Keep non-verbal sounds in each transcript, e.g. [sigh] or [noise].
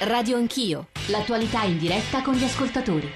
Radio Anch'io, l'attualità in diretta con gli ascoltatori.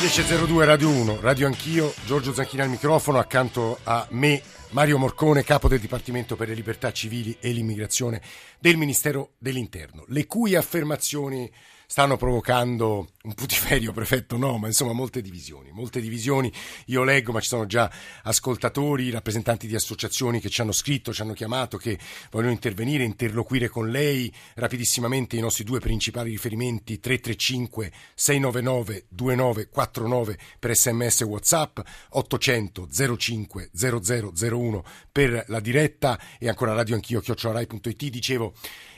10.02 Radio 1, Radio Anch'io, Giorgio Zanchini al microfono, accanto a me Mario Morcone, capo del Dipartimento per le Libertà Civili e l'Immigrazione del Ministero dell'Interno, le cui affermazioni stanno provocando un putiferio, [laughs] prefetto no, ma insomma molte divisioni, molte divisioni. Io leggo, ma ci sono già ascoltatori, rappresentanti di associazioni che ci hanno scritto, ci hanno chiamato, che vogliono intervenire, interloquire con lei. Rapidissimamente i nostri due principali riferimenti 335 699 2949 per sms e whatsapp, 800 05 0001 per la diretta e ancora radio anch'io chiocciolarai.it. Dicevo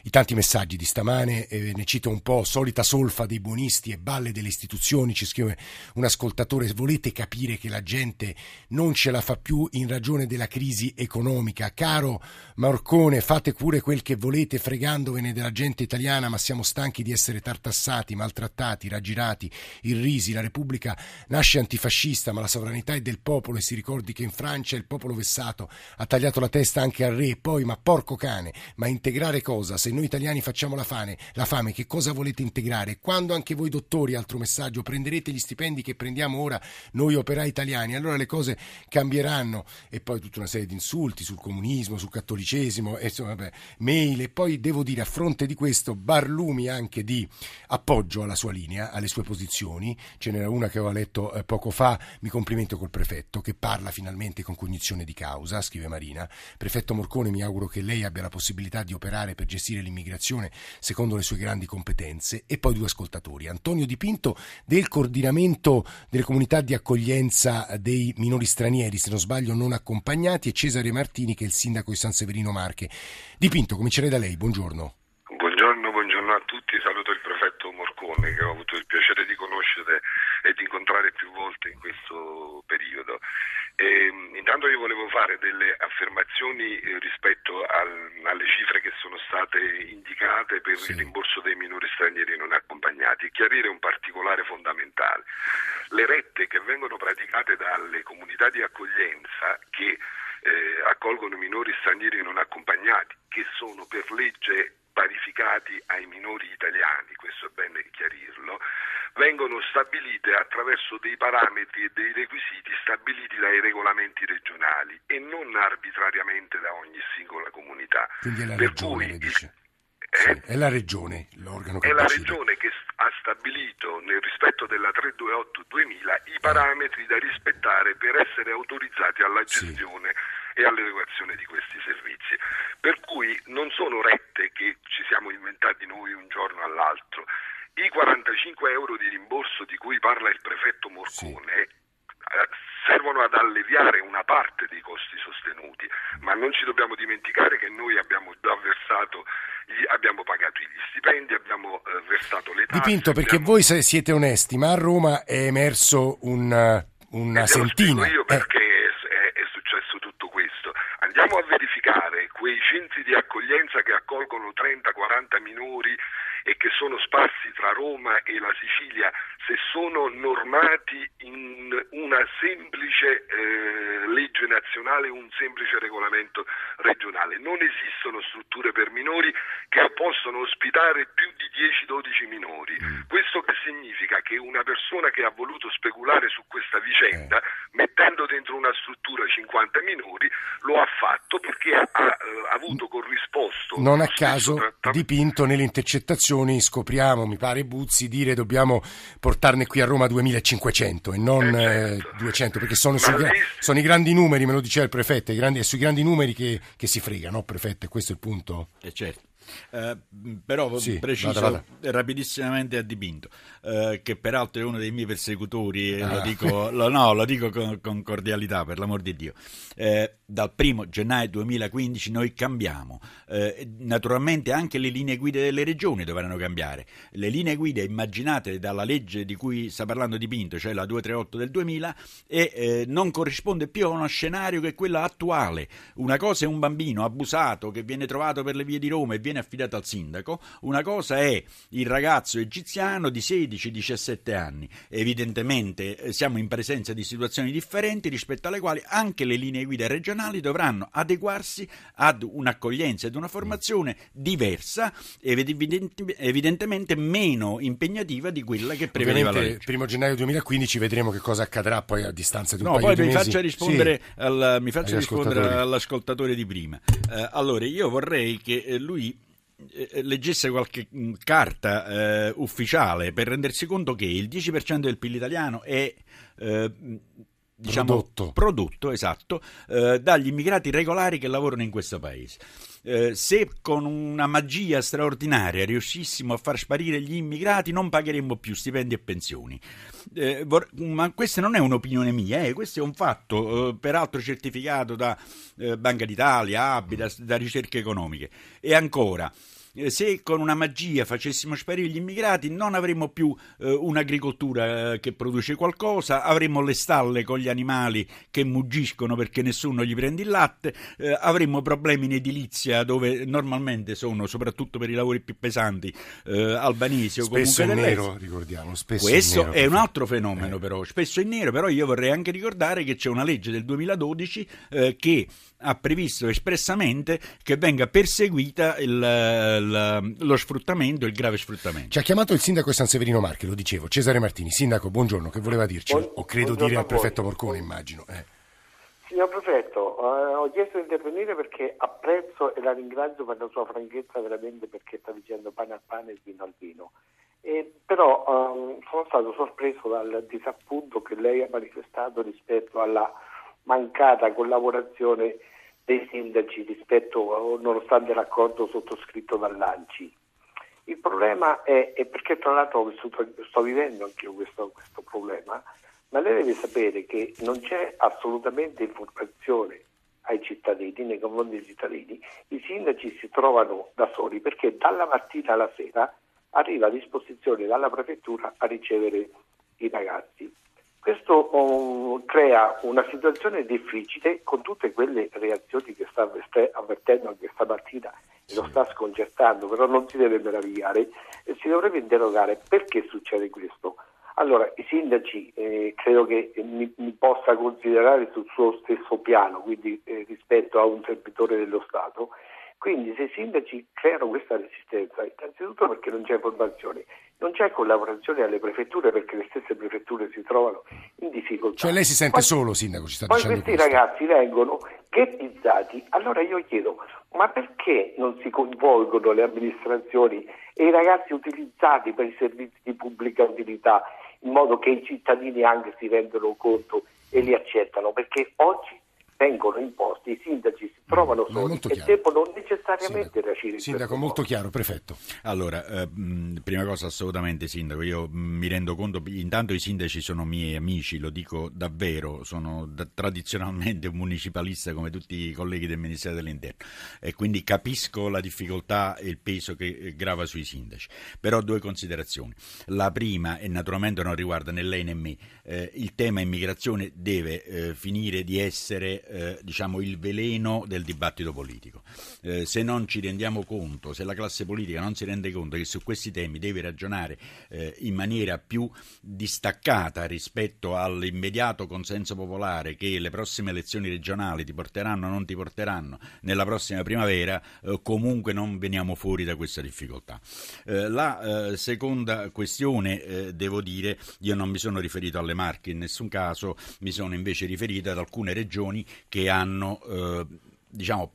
i tanti messaggi di stamane, eh, ne cito un po', solita solfa dei buonisti e balle delle istituzioni, ci scrive un ascoltatore, volete capire che la gente non ce la fa più in ragione della crisi economica? Caro Marcone, fate pure quel che volete fregandovene della gente italiana, ma siamo stanchi di essere tartassati, maltrattati, raggirati, irrisi. La Repubblica nasce antifascista, ma la sovranità è del popolo e si ricordi che in Francia il popolo vessato ha tagliato la testa anche al re, poi ma porco cane, ma integrare cosa? Se noi italiani facciamo la fame, la fame, che cosa volete integrare? Quando anche voi dottori, altro messaggio, prenderete gli stipendi che prendiamo ora noi operai italiani, allora le cose cambieranno e poi tutta una serie di insulti sul comunismo, sul cattolicesimo, e insomma, vabbè, mail e poi devo dire a fronte di questo barlumi anche di appoggio alla sua linea, alle sue posizioni, ce n'era una che avevo letto eh, poco fa, mi complimento col prefetto che parla finalmente con cognizione di causa, scrive Marina. Prefetto Morcone, mi auguro che lei abbia la possibilità di operare per gestire l'immigrazione secondo le sue grandi competenze e poi due ascoltatori. Antonio Dipinto del coordinamento delle comunità di accoglienza dei minori stranieri, se non sbaglio non accompagnati, e Cesare Martini che è il sindaco di San Severino Marche. Dipinto, comincerei da lei, buongiorno. Buongiorno, buongiorno a tutti, saluto il prefetto Morcone che ho avuto il piacere di conoscere e di incontrare più volte in questo periodo. E, intanto io volevo fare delle affermazioni eh, rispetto al, alle cifre che sono state indicate per sì. il rimborso dei minori stranieri non accompagnati e chiarire un particolare fondamentale. Le rette che vengono praticate dalle comunità di accoglienza che eh, accolgono minori stranieri non accompagnati, che sono per legge parificati ai minori italiani, questo è bene chiarirlo, vengono stabilite attraverso dei parametri e dei requisiti stabiliti dai regolamenti regionali e non arbitrariamente da ogni singola comunità. Quindi è la per regione, cui dice. Eh, sì, è la regione l'organo che È la regione che ha stabilito nel rispetto della 328-2000 i parametri da rispettare per essere autorizzati alla gestione sì. e all'erogazione di questi servizi. Per cui non sono rette che ci siamo inventati noi un giorno all'altro. I 45 euro di rimborso di cui parla il prefetto Morcone sì. Eh, servono ad alleviare una parte dei costi sostenuti, ma non ci dobbiamo dimenticare che noi abbiamo già versato, abbiamo pagato gli stipendi, abbiamo eh, versato le tasse. Dipinto perché abbiamo... voi siete onesti, ma a Roma è emerso un, una sentina. io perché eh. è, è successo tutto questo. Andiamo a verificare quei centri di accoglienza che accolgono 30-40 minori e che sono sparsi tra Roma e la Sicilia, se sono normati in una semplice eh, legge nazionale, un semplice regolamento regionale. Non esistono strutture per minori che possono ospitare più di 10-12 minori. Mm. Questo che significa che una persona che ha voluto speculare su questa vicenda, eh. mettendo dentro una struttura 50 minori, lo ha fatto perché ha, ha, ha avuto corrisposto. Non a caso dipinto nelle intercettazioni scopriamo, mi pare Buzzi, dire dobbiamo portarne qui a Roma 2500 e non eh, certo. 200 perché sono, sui, sono, i grandi numeri, me lo diceva il prefetto, grandi, è sui grandi numeri che, che si frega, no prefetto? Questo è il punto. Eh certo. Uh, però sì, preciso vada, vada. rapidissimamente a Dipinto, uh, che peraltro è uno dei miei persecutori, ah. lo, dico, lo, no, lo dico con, con, cordialità, per l'amor di Dio. Uh, dal primo gennaio 2015 noi cambiamo. naturalmente anche le linee guida delle regioni dovranno cambiare. Le linee guida immaginate dalla legge di cui sta parlando Dipinto, cioè la 238 del 2000, e non corrisponde più a uno scenario che è quello attuale. Una cosa è un bambino abusato che viene trovato per le vie di Roma e viene viene affidata al sindaco, una cosa è il ragazzo egiziano di 16-17 anni. Evidentemente eh, siamo in presenza di situazioni differenti rispetto alle quali anche le linee guida regionali dovranno adeguarsi ad un'accoglienza ed una formazione diversa evidentemente meno impegnativa di quella che prevedeva Ovviamente, la legge. Primo gennaio 2015 vedremo che cosa accadrà poi a distanza di un no, paio di mesi. No, poi mi faccia rispondere, sì. al, mi faccia rispondere all'ascoltatore di prima. Eh, allora, io vorrei che eh, lui leggesse qualche mm, carta eh, ufficiale per rendersi conto che il 10% del PIL italiano è eh, diciamo, prodotto, prodotto esatto, eh, dagli immigrati regolari che lavorano in questo paese. Eh, se con una magia straordinaria riuscissimo a far sparire gli immigrati non pagheremmo più stipendi e pensioni. Eh, vor- ma questa non è un'opinione mia, eh, questo è un fatto, eh, peraltro certificato da eh, Banca d'Italia, ABI, da, ricerche economiche. E ancora, eh, se con una magia facessimo sparire gli immigrati non avremmo più eh, un'agricoltura eh, che produce qualcosa, avremmo le stalle con gli animali che muggiscono perché nessuno gli prende il latte, eh, avremmo problemi in edilizia dove normalmente sono, soprattutto per i lavori più pesanti, eh, albanesi o spesso comunque in nero, ricordiamo. Spesso Questo nero, è un altro fenomeno però, spesso in nero, però io vorrei anche ricordare che c'è una legge del 2012 che ha previsto espressamente che venga perseguita il, il, lo sfruttamento, il grave sfruttamento. Ci ha chiamato il sindaco di San Severino Marche, lo dicevo, Cesare Martini. Sindaco, buongiorno, che voleva dirci? Buon, o credo dire al prefetto Morcone, immagino. Eh. Signor Prefetto, eh, ho chiesto di intervenire perché apprezzo e la ringrazio per la sua franchezza veramente perché sta dicendo pane al pane e vino al vino. Eh, però eh, sono stato sorpreso dal disappunto che lei ha manifestato rispetto alla mancata collaborazione dei sindaci rispetto, nonostante l'accordo sottoscritto dall'ANCI. Il problema è, è perché tra l'altro sto vivendo anche io questo, questo problema, ma lei deve sapere che non c'è assolutamente informazione ai cittadini, nei confronti dei cittadini, i sindaci si trovano da soli perché dalla mattina alla sera arriva a disposizione dalla prefettura a ricevere i ragazzi. Questo um, crea una situazione difficile con tutte quelle reazioni che sta avvertendo anche stamattina e lo sta sconcertando, però non si deve meravigliare e si dovrebbe interrogare perché succede questo. Allora, i sindaci eh, credo che mi, mi, possa considerare sul suo stesso piano, quindi eh, rispetto a un servitore dello Stato, quindi se i sindaci creano questa resistenza, innanzitutto perché non c'è informazione, non c'è collaborazione alle prefetture perché le stesse prefetture si trovano in difficoltà. Cioè lei si sente poi, solo, sindaco, ci sta poi dicendo questi questo. ragazzi vengono ghettizzati, allora io chiedo, ma perché non si coinvolgono le amministrazioni e i ragazzi utilizzati per i servizi di pubblica utilità in modo che i cittadini anche si rendano conto e li accettano? Perché oggi vengono imposti, i sindaci si trovano soli e debbono necessariamente sindaco, reagire. Sindaco, molto chiaro, prefetto. Allora, eh, prima cosa assolutamente sindaco, io mi rendo conto, intanto i sindaci sono miei amici, lo dico davvero, sono da, tradizionalmente un municipalista come tutti i colleghi del Ministero dell'Interno e quindi capisco la difficoltà e il peso che eh, grava sui sindaci. Però due considerazioni. La prima, e naturalmente non riguarda né lei né me, eh, il tema immigrazione deve eh, finire di essere eh, diciamo, il veleno del dibattito politico. Eh, se non ci rendiamo conto, se la classe politica non si rende conto che su questi temi deve ragionare eh, in maniera più distaccata rispetto all'immediato consenso popolare che le prossime elezioni regionali ti porteranno o non ti porteranno nella prossima primavera, eh, comunque non veniamo fuori da questa difficoltà. Eh, la eh, seconda questione, devo dire, io non mi sono riferito alle Marche in nessun caso, mi sono invece riferito ad alcune regioni che hanno eh, diciamo,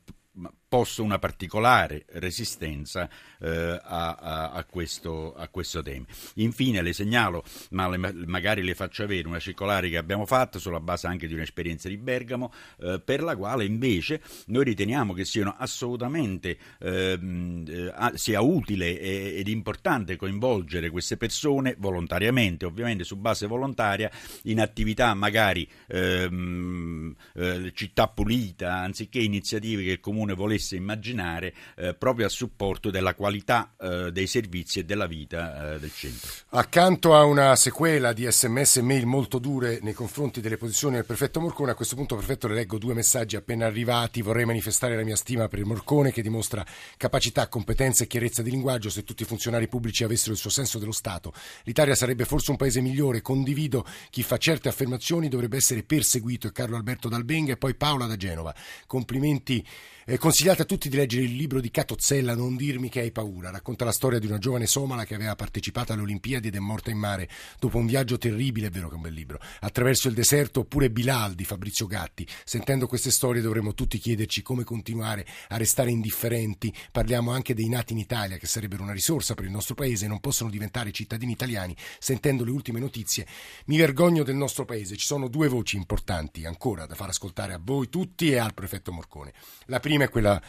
posto una particolare resistenza eh, a, a, a, questo, a, questo, tema. Infine le segnalo, ma le, magari le faccio avere, una circolare che abbiamo fatto sulla base anche di un'esperienza di Bergamo, eh, per la quale invece noi riteniamo che siano assolutamente ehm, eh, sia utile ed importante coinvolgere queste persone volontariamente, ovviamente su base volontaria, in attività magari ehm, eh, città pulita, anziché iniziative che il comune volesse a immaginare eh, proprio a supporto della qualità eh, dei servizi e della vita eh, del centro. Accanto a una sequela di sms e mail molto dure nei confronti delle posizioni del prefetto Morcone, a questo punto prefetto le leggo due messaggi appena arrivati. Vorrei manifestare la mia stima per il Morcone che dimostra capacità, competenza e chiarezza di linguaggio. Se tutti i funzionari pubblici avessero il suo senso dello Stato, l'Italia sarebbe forse un paese migliore. Condivido chi fa certe affermazioni dovrebbe essere perseguito. E Carlo Alberto Dalbenga e poi Paola da Genova. Complimenti eh, consigliate a tutti di leggere il libro di Catozzella, Non dirmi che hai paura. Racconta la storia di una giovane somala che aveva partecipato alle Olimpiadi ed è morta in mare dopo un viaggio terribile, è vero che è un bel libro, attraverso il deserto, oppure Bilal di Fabrizio Gatti. Sentendo queste storie dovremmo tutti chiederci come continuare a restare indifferenti. Parliamo anche dei nati in Italia, che sarebbero una risorsa per il nostro paese e non possono diventare cittadini italiani. Sentendo le ultime notizie, mi vergogno del nostro paese. Ci sono due voci importanti ancora da far ascoltare a voi tutti e al prefetto Morcone. La prima prima è quella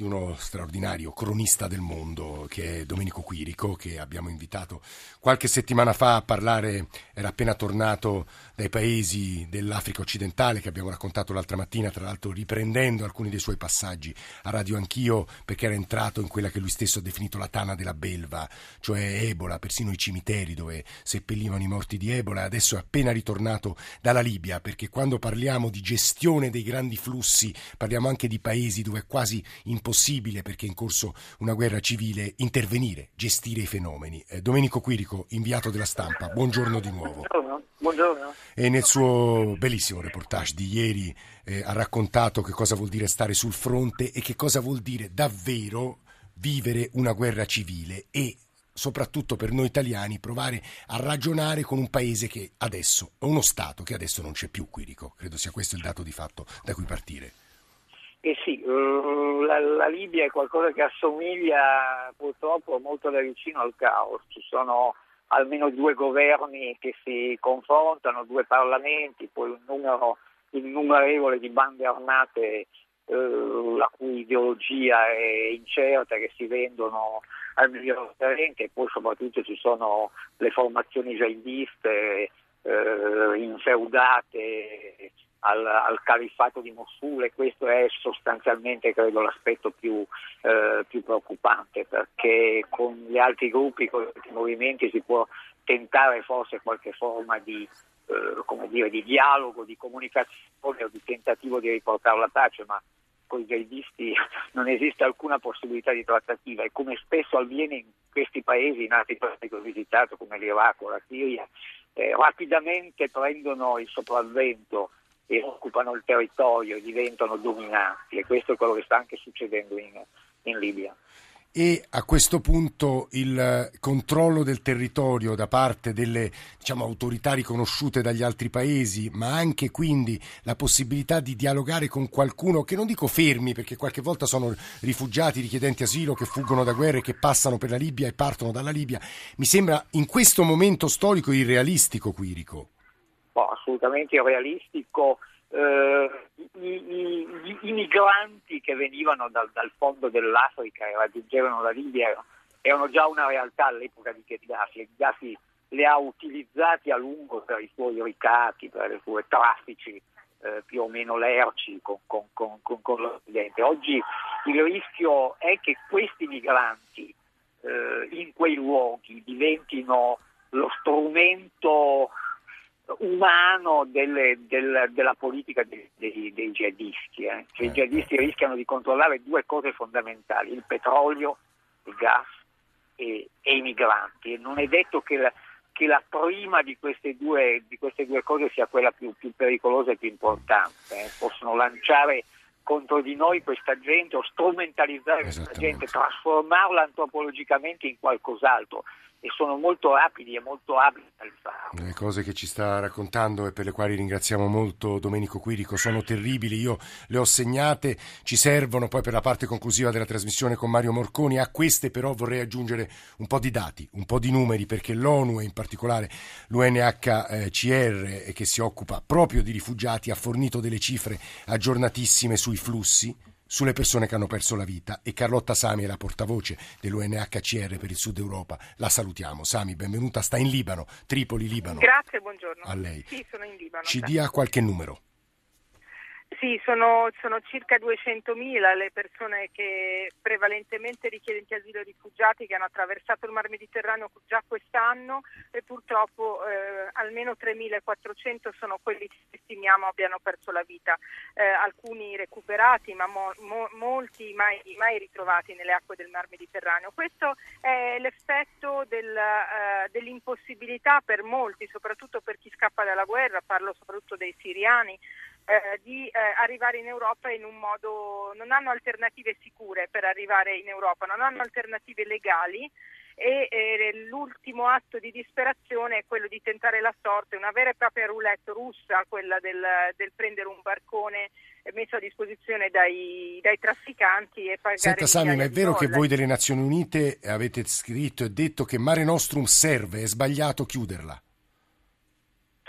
di uno straordinario cronista del mondo che è Domenico Quirico, che abbiamo invitato qualche settimana fa a parlare, era appena tornato dai paesi dell'Africa occidentale che abbiamo raccontato l'altra mattina, tra l'altro riprendendo alcuni dei suoi passaggi a Radio Anch'io, perché era entrato in quella che lui stesso ha definito la tana della belva, cioè Ebola, persino i cimiteri dove seppellivano i morti di Ebola. Adesso è appena ritornato dalla Libia, perché quando parliamo di gestione dei grandi flussi, parliamo anche di paesi dove è quasi impossibile, perché è in corso una guerra civile, intervenire, gestire i fenomeni. Eh, Domenico Quirico, inviato della stampa, buongiorno di nuovo. Buongiorno. Buongiorno. E nel suo bellissimo reportage di ieri eh, ha raccontato che cosa vuol dire stare sul fronte e che cosa vuol dire davvero vivere una guerra civile e soprattutto per noi italiani provare a ragionare con un paese che adesso, uno Stato che adesso non c'è più, Quirico. Credo sia questo il dato di fatto da cui partire. Eh sì, uh, la, la, Libia è qualcosa che assomiglia purtroppo molto da vicino al caos. Ci sono almeno due governi che si confrontano, due parlamenti, poi un numero innumerevole di bande armate eh, la cui ideologia è incerta, che si vendono al miglior talento e poi soprattutto ci sono le formazioni jihadiste eh, infeudate al, al califfato di Mosul e questo è sostanzialmente credo l'aspetto più, eh, più, preoccupante perché con gli altri gruppi, con gli altri movimenti si può tentare forse qualche forma di, eh, dire, di dialogo, di comunicazione o di tentativo di riportare la pace, ma con i jihadisti [laughs] non esiste alcuna possibilità di trattativa. E come spesso avviene in questi paesi, in altri paesi che ho visitato come l'Iraq o la Siria, eh, rapidamente prendono il sopravvento e occupano il territorio e diventano dominanti. E questo è quello che sta anche succedendo in, in Libia. E a questo punto il controllo del territorio da parte delle diciamo, autorità riconosciute dagli altri paesi, ma anche quindi la possibilità di dialogare con qualcuno che non dico fermi, perché qualche volta sono rifugiati, richiedenti asilo che fuggono da guerre, che passano per la Libia e partono dalla Libia, mi sembra in questo momento storico irrealistico, Quirico assolutamente irrealistico. Eh, i, i, i, migranti che venivano dal, dal, fondo dell'Africa e raggiungevano la Libia erano già una realtà all'epoca di Gheddafi e Gheddafi le ha utilizzati a lungo per i suoi ricatti, per i suoi traffici eh, più o meno lerci con, con, con, con, l'Occidente. Oggi il rischio è che questi migranti eh, in quei luoghi diventino lo strumento umano delle, del, della politica dei, dei, dei jihadisti. Eh. Cioè, I eh, jihadisti rischiano di controllare due cose fondamentali, il petrolio, il gas e, e i migranti. E non è detto che la, che la prima di queste, due, di queste, due, cose sia quella più, più pericolosa e più importante. Eh. Possono lanciare contro di noi questa gente o strumentalizzare questa gente, trasformarla antropologicamente in qualcos'altro e sono molto rapidi e molto abili nel farlo. Le cose che ci sta raccontando e per le quali ringraziamo molto Domenico Quirico sono terribili, io le ho segnate, ci servono poi per la parte conclusiva della trasmissione con Mario Morconi, a queste però vorrei aggiungere un po' di dati, un po' di numeri perché l'ONU e in particolare l'UNHCR eh, che si occupa proprio di rifugiati ha fornito delle cifre aggiornatissime sui flussi sulle persone che hanno perso la vita e Carlotta Sami è la portavoce dell'UNHCR per il Sud Europa. La salutiamo. Sami, benvenuta. Sta in Libano, Tripoli, Libano. Grazie, buongiorno. A lei. Sì, sono in Libano. Ci dia qualche numero. Sì, sono, sono, circa 200.000 le persone che prevalentemente richiedenti asilo e rifugiati che hanno attraversato il Mar Mediterraneo già quest'anno e purtroppo eh, almeno 3.400 sono quelli che stimiamo abbiano perso la vita, eh, alcuni recuperati ma mo, mo, molti mai, mai, ritrovati nelle acque del Mar Mediterraneo. Questo è l'effetto del, eh, dell'impossibilità per molti, soprattutto per chi scappa dalla guerra, parlo soprattutto dei siriani, eh, di eh, arrivare in Europa in un modo, non hanno alternative sicure per arrivare in Europa, non hanno alternative legali e eh, l'ultimo atto di disperazione è quello di tentare la sorte, una vera e propria roulette russa, quella del, del prendere un barcone messo a disposizione dai, dai trafficanti e pagare Senta Sami, ma è vero che voi delle Nazioni Unite avete scritto e detto che Mare Nostrum serve, è sbagliato chiuderla?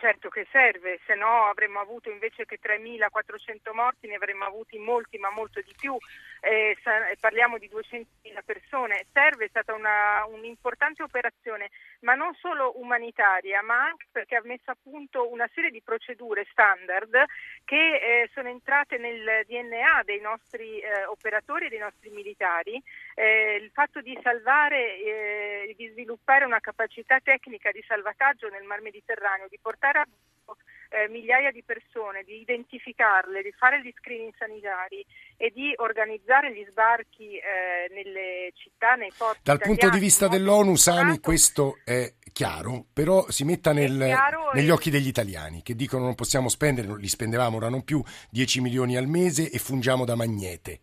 Certo che serve, se no avremmo avuto invece che 3.400 morti, ne avremmo avuti molti, ma molto di più. Eh, parliamo di 200.000 persone. Serve, è stata una, un'importante operazione, ma non solo umanitaria, ma anche perché ha messo a punto una serie di procedure standard che eh, sono entrate nel DNA dei nostri eh, operatori e dei nostri militari. Eh, il fatto di salvare, eh, di sviluppare una capacità tecnica di salvataggio nel Mar Mediterraneo, di portare a eh, migliaia di persone, di identificarle, di fare gli screening sanitari e di organizzare gli sbarchi eh, nelle città, nei porti. Dal punto di vista dell'ONU, Sami, questo è chiaro, però si metta nel, negli e... occhi degli italiani che dicono non possiamo spendere, li spendevamo ora non più 10 milioni al mese e fungiamo da magnete.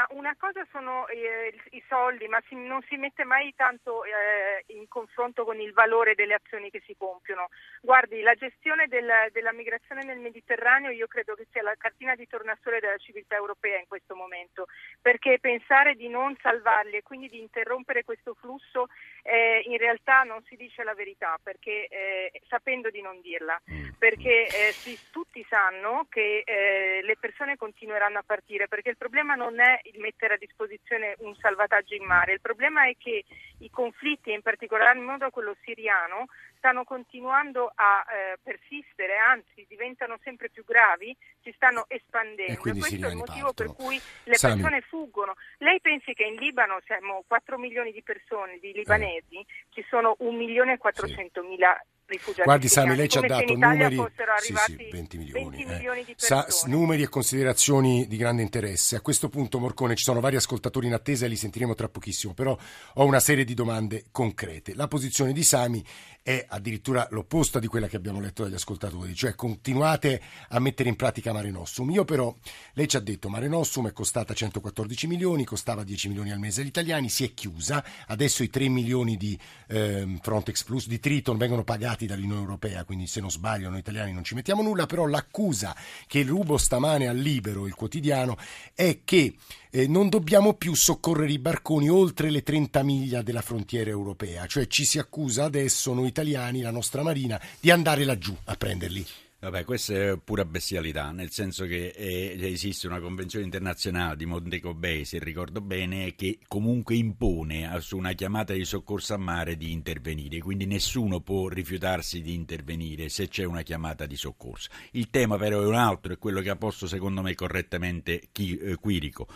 Ma una cosa sono eh, i soldi, ma si, non si mette mai tanto eh, in confronto con il valore delle azioni che si compiono. Guardi, la gestione del, della migrazione nel Mediterraneo io credo che sia la cartina di tornasole della civiltà europea in questo momento, perché pensare di non salvarli e quindi di interrompere questo flusso eh, in realtà non si dice la verità, perché, eh, sapendo di non dirla, mm. perché eh, si, tutti sanno che eh, le persone continueranno a partire, perché il problema non è il mettere a disposizione un salvataggio in mare. Il problema è che i conflitti, in particolar modo quello siriano, stanno continuando a eh, persistere, anzi diventano sempre più gravi, si stanno espandendo. E, questo è il motivo partono. per cui le Sami. persone fuggono. Lei pensi che in Libano siamo 4 milioni di persone, di libanesi, eh. ci sono 1 milione e 400 mila rifugiati. Guardi Sami, lei ci ha dato numeri, sì, sì, 20 milioni, 20 milioni di. Sa, numeri e considerazioni di grande interesse. A questo punto, Morcone, ci sono vari ascoltatori in attesa e li sentiremo tra pochissimo, però ho una serie di domande concrete. La posizione di Sami è addirittura l'opposta di quella che abbiamo letto dagli ascoltatori, cioè continuate a mettere in pratica Mare Nostrum. Io però, lei ci ha detto Mare Nostrum è costata 114 milioni, costava 10 milioni al mese agli italiani, si è chiusa, adesso i 3 milioni di eh, Frontex Plus, di Triton vengono pagati dall'Unione Europea, quindi se non sbaglio noi italiani non ci mettiamo nulla, però l'accusa che rubo stamane al Libero, il quotidiano, è che eh, non dobbiamo più soccorrere i barconi oltre le 30 miglia della frontiera europea, cioè ci si accusa adesso noi italiani, la nostra marina, di andare laggiù a prenderli. Vabbè, questa è pura bestialità, nel senso che è, esiste una convenzione internazionale di Montego Bay, se ricordo bene, che comunque impone su una chiamata di soccorso a mare di intervenire, quindi nessuno può rifiutarsi di intervenire se c'è una chiamata di soccorso. Il tema però è un altro, è quello che ha posto secondo me correttamente chi, eh, Quirico,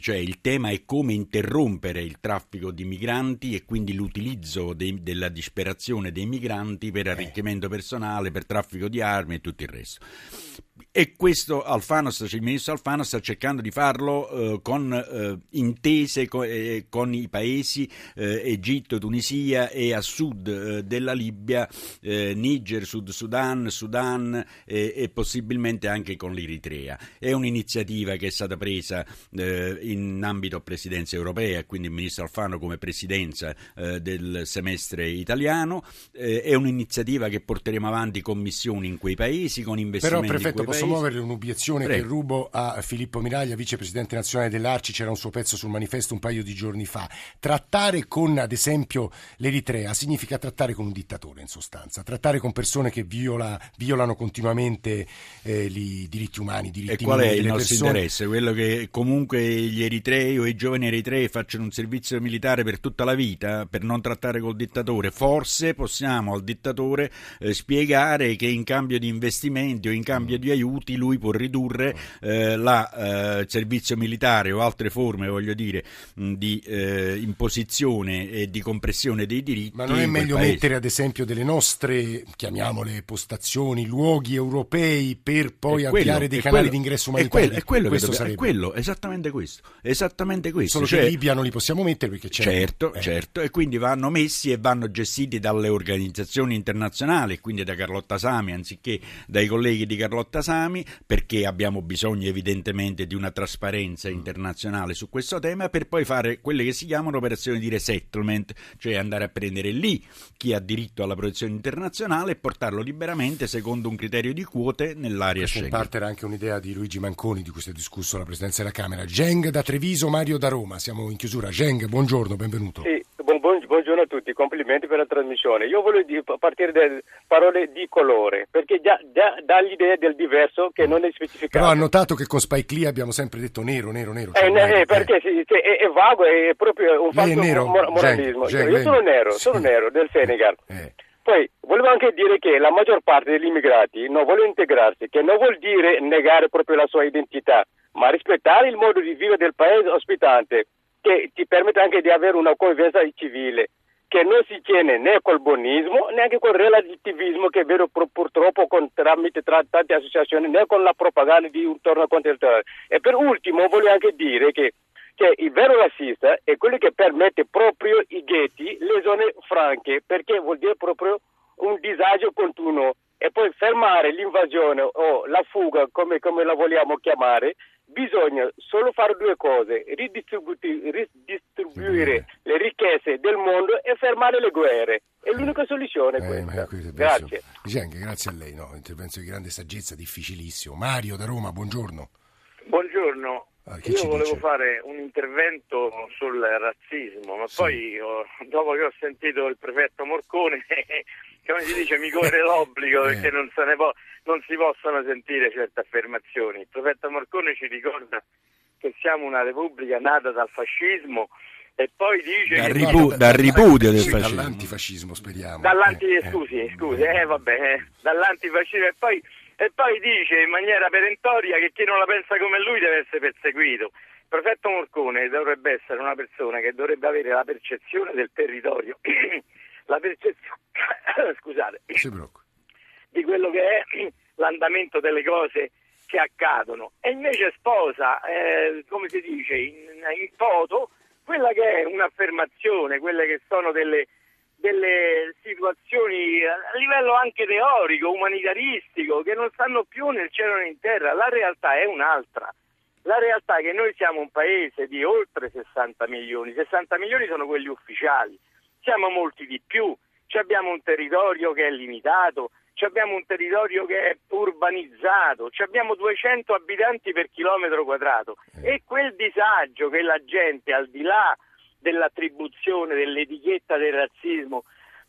cioè il tema è come interrompere il traffico di migranti e quindi l'utilizzo dei, della disperazione dei migranti per eh. arricchimento personale, per traffico di armi e tutto il resto. E questo Alfano, il ministro Alfano sta cercando di farlo eh, con eh, intese co- eh, con i paesi eh, Egitto, Tunisia e a sud eh, della Libia, eh, Niger, Sud Sudan, Sudan e possibilmente anche con l'Eritrea. È un'iniziativa che è stata presa in ambito presidenza europea, quindi il ministro Alfano come presidenza del semestre italiano. è un'iniziativa che porteremo avanti con missioni in quei paesi, con investimenti Però, prefetto, in quei paesi muovere un'obiezione Prego. che rubo a Filippo Miraglia, vicepresidente nazionale dell'Arci, c'era un suo pezzo sul manifesto un paio di giorni fa. Trattare con, ad esempio, l'Eritrea significa trattare con un dittatore, in sostanza, trattare con persone che viola, violano continuamente eh, i diritti umani, i diritti E qual è il nostro persone. interesse? Quello che comunque gli eritrei o i giovani eritrei facciano un servizio militare per tutta la vita per non trattare col dittatore? Forse possiamo al dittatore eh, spiegare che in cambio di investimenti o in cambio di aiuti statuti lui può ridurre eh, la, eh, servizio militare o altre forme, voglio dire, di eh, imposizione e di compressione dei diritti. Ma non è meglio mettere ad esempio delle nostre, chiamiamole postazioni, luoghi europei per poi quello, avviare dei canali quello, di ingresso umanitario? È quello, questo dobbiamo, è quello, esattamente questo. Esattamente questo. Solo cioè, che in Libia non li possiamo mettere perché c'è. Certo, eh. certo, e quindi vanno messi e vanno gestiti dalle organizzazioni internazionali, quindi da Carlotta Sami anziché dai colleghi di Carlotta Sami, perché abbiamo bisogno evidentemente di una trasparenza internazionale su questo tema, per poi fare quelle che si chiamano operazioni di resettlement, cioè andare a prendere lì chi ha diritto alla protezione internazionale e portarlo liberamente secondo un criterio di quote nell'area Schengen. In parte era anche un'idea di Luigi Manconi di cui si è discusso alla Presidenza della Camera. Geng da Treviso, Mario da Roma. Siamo in chiusura. Geng, buongiorno, benvenuto. Sì, buon, buon, buongiorno a tutti, complimenti per la trasmissione. Io voglio partire da parole di colore, perché già, già dà l'idea del diverso che non è specificato. Però ha notato che con Spike Lee abbiamo sempre detto nero, nero, nero. Cioè eh, eh, perché sì, cioè, è, è, vago, è proprio un fatto di moralismo. Geng, Io sono nero, sì. sono nero del Senegal. Eh. Poi volevo anche dire che la maggior parte degli immigrati non vuole integrarsi, che non vuol dire negare proprio la sua identità, ma rispettare il modo di vivere del paese ospitante, che ti permette anche di avere una convivenza civile, che non si tiene né col buonismo né col relativismo che vedo purtroppo con, tramite tra tante associazioni, né con la propaganda di un torno terrore. E per ultimo voglio anche dire che che il vero razzista è quello che permette proprio i ghetti, le zone franche, perché vuol dire proprio un disagio continuo e poi fermare l'invasione o la fuga, come, come la vogliamo chiamare, bisogna solo fare due cose, ridistribuire le ricchezze del mondo e fermare le guerre. È l'unica soluzione eh, questa. Grazie. Anche grazie a lei, no? intervento di grande saggezza, difficilissimo. Mario da Roma, buongiorno. Buongiorno. Ah, Io volevo dice? fare un intervento sul razzismo, ma sì. poi ho, dopo che ho sentito il prefetto Morcone, [laughs] come si dice, mi corre l'obbligo eh. perché non, po- non, si possono sentire certe affermazioni. Il prefetto Morcone ci ricorda che siamo una repubblica nata dal fascismo e poi dice dal, ripu- da, dal ripudio del fascismo dall'antifascismo speriamo dall'anti- eh, scusi eh. scusi eh, vabbè eh, dall'antifascismo e poi e poi dice in maniera perentoria che chi non la pensa come lui deve essere perseguito. Il prefetto Morcone dovrebbe essere una persona che dovrebbe avere la percezione del territorio, [coughs] la percezione [coughs] scusate, di quello che è [clears throat] l'andamento delle cose che accadono e invece sposa, eh, come si dice, in, in foto quella che è un'affermazione, quelle che sono delle, delle situazioni a livello anche teorico, umanitaristico, che non stanno più nel cielo né in terra. La realtà è un'altra. La realtà è che noi siamo un paese di oltre 60 milioni, 60 milioni sono quelli ufficiali, siamo molti di più, abbiamo un territorio che è limitato, abbiamo un territorio che è urbanizzato, abbiamo 200 abitanti per chilometro quadrato. Eh. e quel disagio che la gente al di là dell'attribuzione dell'etichetta del razzismo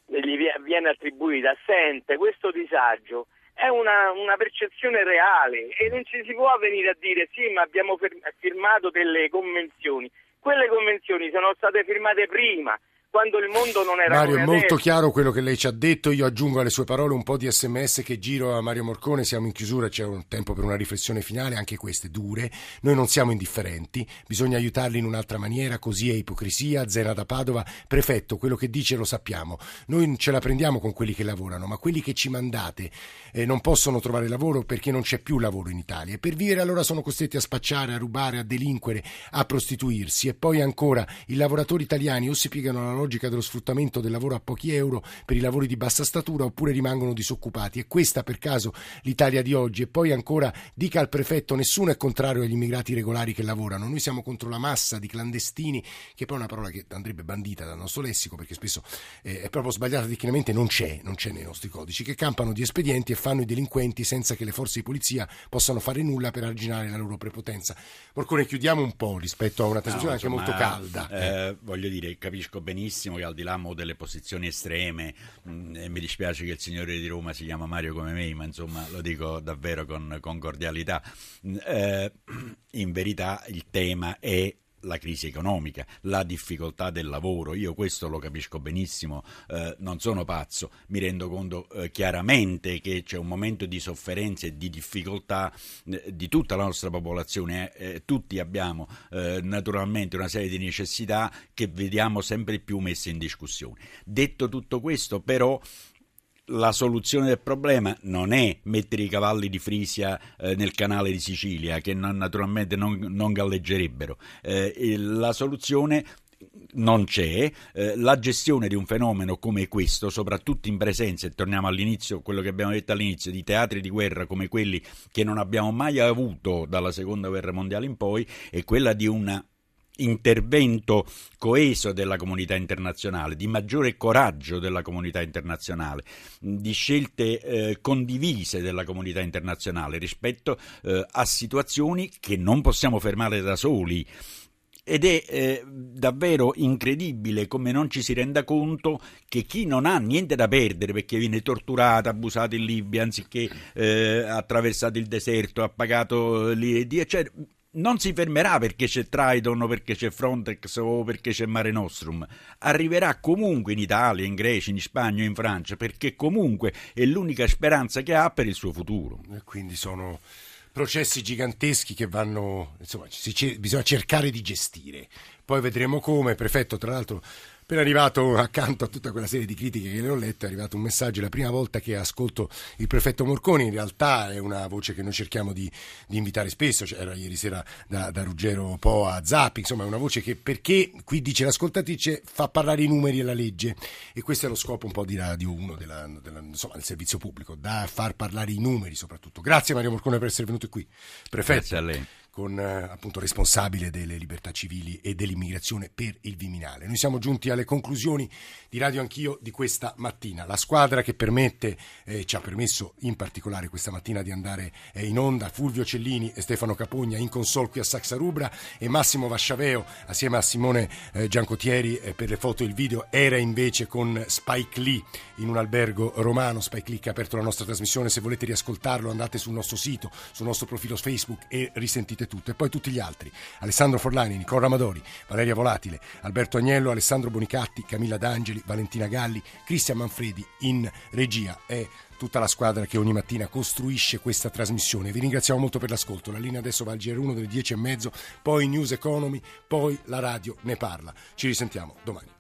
gli viene attribuita, sente questo disagio, è una, una, percezione reale. E non ci si può venire a dire sì ma abbiamo firmato delle convenzioni, quelle convenzioni sono state firmate prima, quando il mondo non era Mario, è molto chiaro quello che lei ci ha detto. Io aggiungo alle sue parole un po' di sms che giro a Mario Morcone. Siamo in chiusura, c'è un tempo per una riflessione finale, anche queste dure. Noi non siamo indifferenti, bisogna aiutarli in un'altra maniera. Così è ipocrisia. Zena da Padova, prefetto, quello che dice lo sappiamo. Noi ce la prendiamo con quelli che lavorano, ma quelli che ci mandate eh, non possono trovare lavoro perché non c'è più lavoro in Italia. E per vivere allora sono costretti a spacciare, a rubare, a delinquere, a prostituirsi. E poi ancora i lavoratori italiani o si piegano alla logica logica dello sfruttamento del lavoro a pochi euro per i lavori di bassa statura oppure rimangono disoccupati. È questa per caso l'Italia di oggi? E poi ancora dica al prefetto nessuno è contrario agli immigrati regolari che lavorano, noi siamo contro la massa di clandestini, che poi è una parola che andrebbe bandita dal nostro lessico perché spesso eh, è proprio sbagliata tecnicamente, non c'è, non c'è nei nostri codici, che campano di espedienti e fanno i delinquenti senza che le forze di polizia possano fare nulla per arginare la loro prepotenza. Morcone, chiudiamo un po' rispetto a una trasmissione no, anche molto calda. Eh, voglio dire, capisco benissimo benissimo che al di là delle posizioni estreme, mh, mm, e mi dispiace che il signore di Roma si chiama Mario come me, ma insomma lo dico davvero con, con cordialità, mm, eh, [clears throat] in verità il tema è la crisi economica, la difficoltà del lavoro. Io questo lo capisco benissimo, eh, non sono pazzo, mi rendo conto eh, chiaramente che c'è un momento di sofferenza e di difficoltà eh, di tutta la nostra popolazione. Eh, eh, tutti abbiamo eh, naturalmente una serie di necessità che vediamo sempre più messe in discussione. Detto tutto questo, però, la soluzione del problema non è mettere i cavalli di Frisia eh, nel canale di Sicilia, che non, naturalmente non, non galleggerebbero. Eh, la soluzione non c'è, eh, la gestione di un fenomeno come questo, soprattutto in presenza, e torniamo all'inizio, quello che abbiamo detto all'inizio, di teatri di guerra come quelli che non abbiamo mai avuto dalla seconda guerra mondiale in poi, è quella di una intervento coeso della comunità internazionale, di maggiore coraggio della comunità internazionale, di scelte eh, condivise della comunità internazionale rispetto eh, a situazioni che non possiamo fermare da soli. Ed è eh, davvero incredibile come non ci si renda conto che chi non ha niente da perdere perché viene torturato, abusato in Libia, anziché eh, attraversato il deserto, ha pagato l'IED, eccetera, non si fermerà perché c'è Triton o perché c'è Frontex o perché c'è Mare Nostrum, arriverà comunque in Italia, in Grecia, in Spagna, in Francia, perché comunque è l'unica speranza che ha per il suo futuro. E quindi sono processi giganteschi che vanno, insomma, bisogna cercare di gestire. Poi vedremo come, prefetto, tra l'altro Appena arrivato accanto a tutta quella serie di critiche che le ho lette, è arrivato un messaggio. La prima volta che ascolto il prefetto Morconi, in realtà è una voce che noi cerchiamo di, di invitare spesso. Cioè, era ieri sera da, da Ruggero Po a Zappi, insomma, è una voce che perché qui dice l'ascoltatrice fa parlare i numeri e la legge. E questo è lo scopo un po' di Radio 1 della, della, insomma, del servizio pubblico, da far parlare i numeri soprattutto. Grazie Mario Morcone per essere venuto qui. Prefetto. Grazie a lei con eh, appunto responsabile delle libertà civili e dell'immigrazione per il Viminale. Noi siamo giunti alle conclusioni di Radio Anch'io di questa mattina. La squadra che permette, eh, ci ha permesso in particolare questa mattina di andare eh, in onda, Fulvio Cellini e Stefano Capogna in consol qui a Saxa Rubra e Massimo Vasciaveo assieme a Simone eh, Giancotieri eh, per le foto e il video era invece con Spike Lee in un albergo romano, Spike che ha aperto la nostra trasmissione, se volete riascoltarlo andate sul nostro sito, sul nostro profilo Facebook e risentite tutto. E poi tutti gli altri, Alessandro Forlani, Nicola Ramadori, Valeria Volatile, Alberto Agnello, Alessandro Bonicatti, Camilla D'Angeli, Valentina Galli, Cristian Manfredi in regia. È tutta la squadra che ogni mattina costruisce questa trasmissione. Vi ringraziamo molto per l'ascolto. La linea adesso va al GR1 delle 10 e mezzo, poi News Economy, poi la radio ne parla. Ci risentiamo domani.